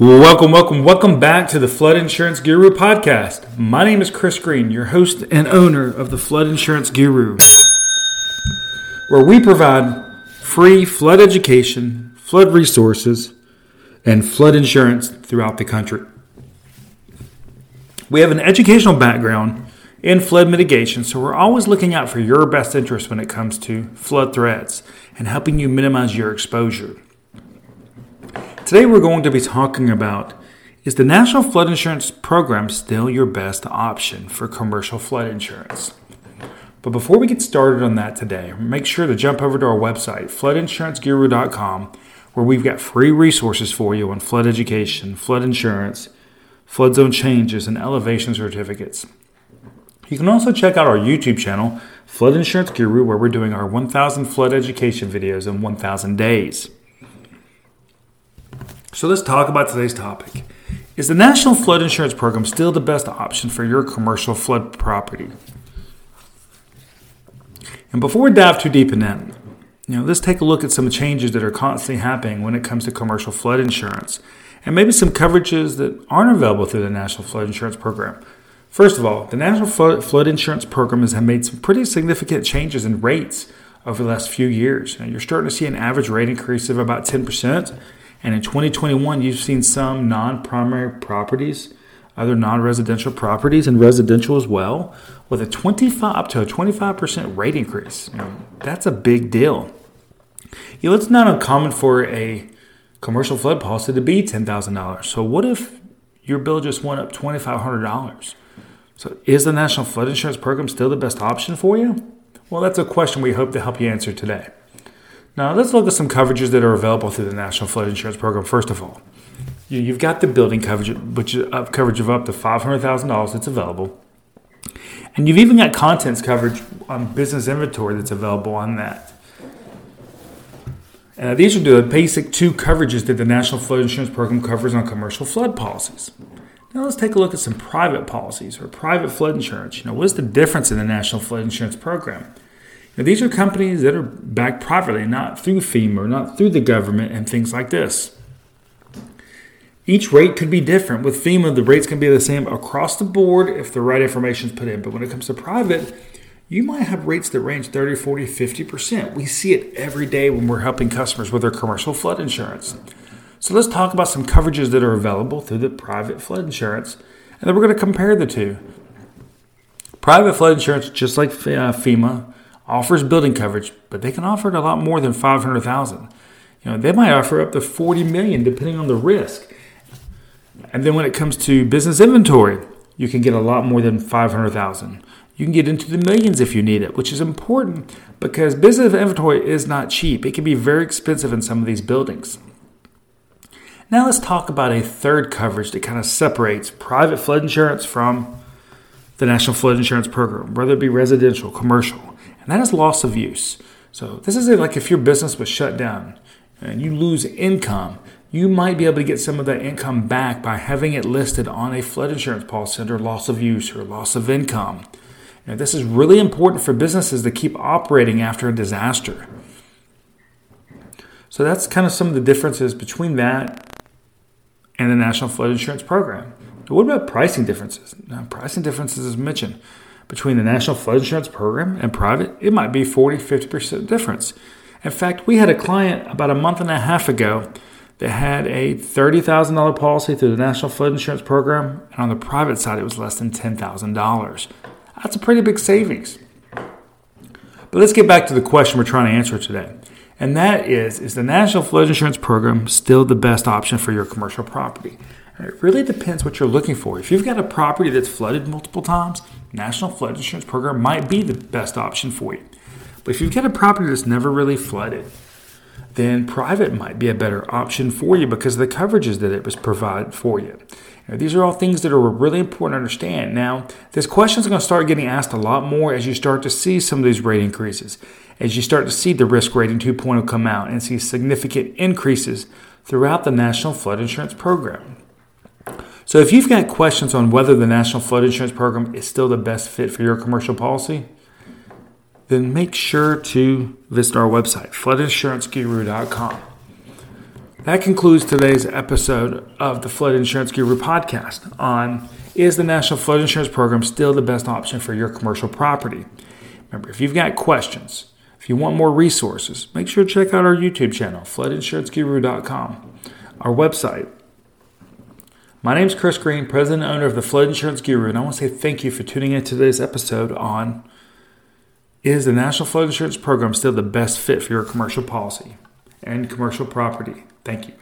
Welcome, welcome, welcome back to the Flood Insurance Guru podcast. My name is Chris Green, your host and owner of the Flood Insurance Guru, where we provide free flood education, flood resources, and flood insurance throughout the country. We have an educational background in flood mitigation, so we're always looking out for your best interest when it comes to flood threats and helping you minimize your exposure. Today we're going to be talking about is the National Flood Insurance Program still your best option for commercial flood insurance? But before we get started on that today, make sure to jump over to our website, floodinsuranceguru.com, where we've got free resources for you on flood education, flood insurance, flood zone changes, and elevation certificates. You can also check out our YouTube channel, Flood Insurance Guru, where we're doing our 1000 flood education videos in 1000 days. So let's talk about today's topic. Is the National Flood Insurance Program still the best option for your commercial flood property? And before we dive too deep in that, you know, let's take a look at some changes that are constantly happening when it comes to commercial flood insurance and maybe some coverages that aren't available through the National Flood Insurance Program. First of all, the National Flood Insurance Program has made some pretty significant changes in rates over the last few years. Now, you're starting to see an average rate increase of about 10%. And in 2021, you've seen some non primary properties, other non residential properties, and residential as well, with a 25 up to a 25% rate increase. You know, that's a big deal. You know, it's not uncommon for a commercial flood policy to be $10,000. So, what if your bill just went up $2,500? So, is the National Flood Insurance Program still the best option for you? Well, that's a question we hope to help you answer today. Now, let's look at some coverages that are available through the National Flood Insurance Program. First of all, you've got the building coverage, which is up coverage of up to $500,000 that's available. And you've even got contents coverage on business inventory that's available on that. And these are the basic two coverages that the National Flood Insurance Program covers on commercial flood policies. Now let's take a look at some private policies or private flood insurance. You know, what's the difference in the National Flood Insurance Program? Now, these are companies that are backed privately, not through FEMA, not through the government, and things like this. Each rate could be different. With FEMA, the rates can be the same across the board if the right information is put in. But when it comes to private, you might have rates that range 30, 40, 50%. We see it every day when we're helping customers with their commercial flood insurance. So let's talk about some coverages that are available through the private flood insurance, and then we're going to compare the two. Private flood insurance, just like uh, FEMA, offers building coverage, but they can offer it a lot more than 500,000. You know, they might offer up to 40 million depending on the risk. And then when it comes to business inventory, you can get a lot more than 500,000. You can get into the millions if you need it, which is important because business inventory is not cheap. It can be very expensive in some of these buildings. Now let's talk about a third coverage that kind of separates private flood insurance from the National Flood Insurance Program, whether it be residential, commercial and that is loss of use. So this is like if your business was shut down and you lose income, you might be able to get some of that income back by having it listed on a flood insurance policy under loss of use or loss of income. Now, this is really important for businesses to keep operating after a disaster. So that's kind of some of the differences between that and the National Flood Insurance Program. what about pricing differences? Now, pricing differences, as mentioned, between the National Flood Insurance Program and private, it might be 40 50% difference. In fact, we had a client about a month and a half ago that had a $30,000 policy through the National Flood Insurance Program, and on the private side, it was less than $10,000. That's a pretty big savings. But let's get back to the question we're trying to answer today. And that is Is the National Flood Insurance Program still the best option for your commercial property? It really depends what you're looking for. If you've got a property that's flooded multiple times, National Flood Insurance Program might be the best option for you. But if you've got a property that's never really flooded, then private might be a better option for you because of the coverages that it was provided for you. These are all things that are really important to understand. Now, this question is going to start getting asked a lot more as you start to see some of these rate increases, as you start to see the risk rating 2.0 come out and see significant increases throughout the National Flood Insurance Program. So if you've got questions on whether the National Flood Insurance Program is still the best fit for your commercial policy, then make sure to visit our website, floodinsuranceguru.com. That concludes today's episode of the Flood Insurance Guru podcast on Is the National Flood Insurance Program still the best option for your commercial property? Remember, if you've got questions, if you want more resources, make sure to check out our YouTube channel, floodinsuranceguru.com, our website. My name is Chris Green, president and owner of the Flood Insurance Guru, and I want to say thank you for tuning in to today's episode on Is the National Flood Insurance Program still the best fit for your commercial policy and commercial property? Thank you.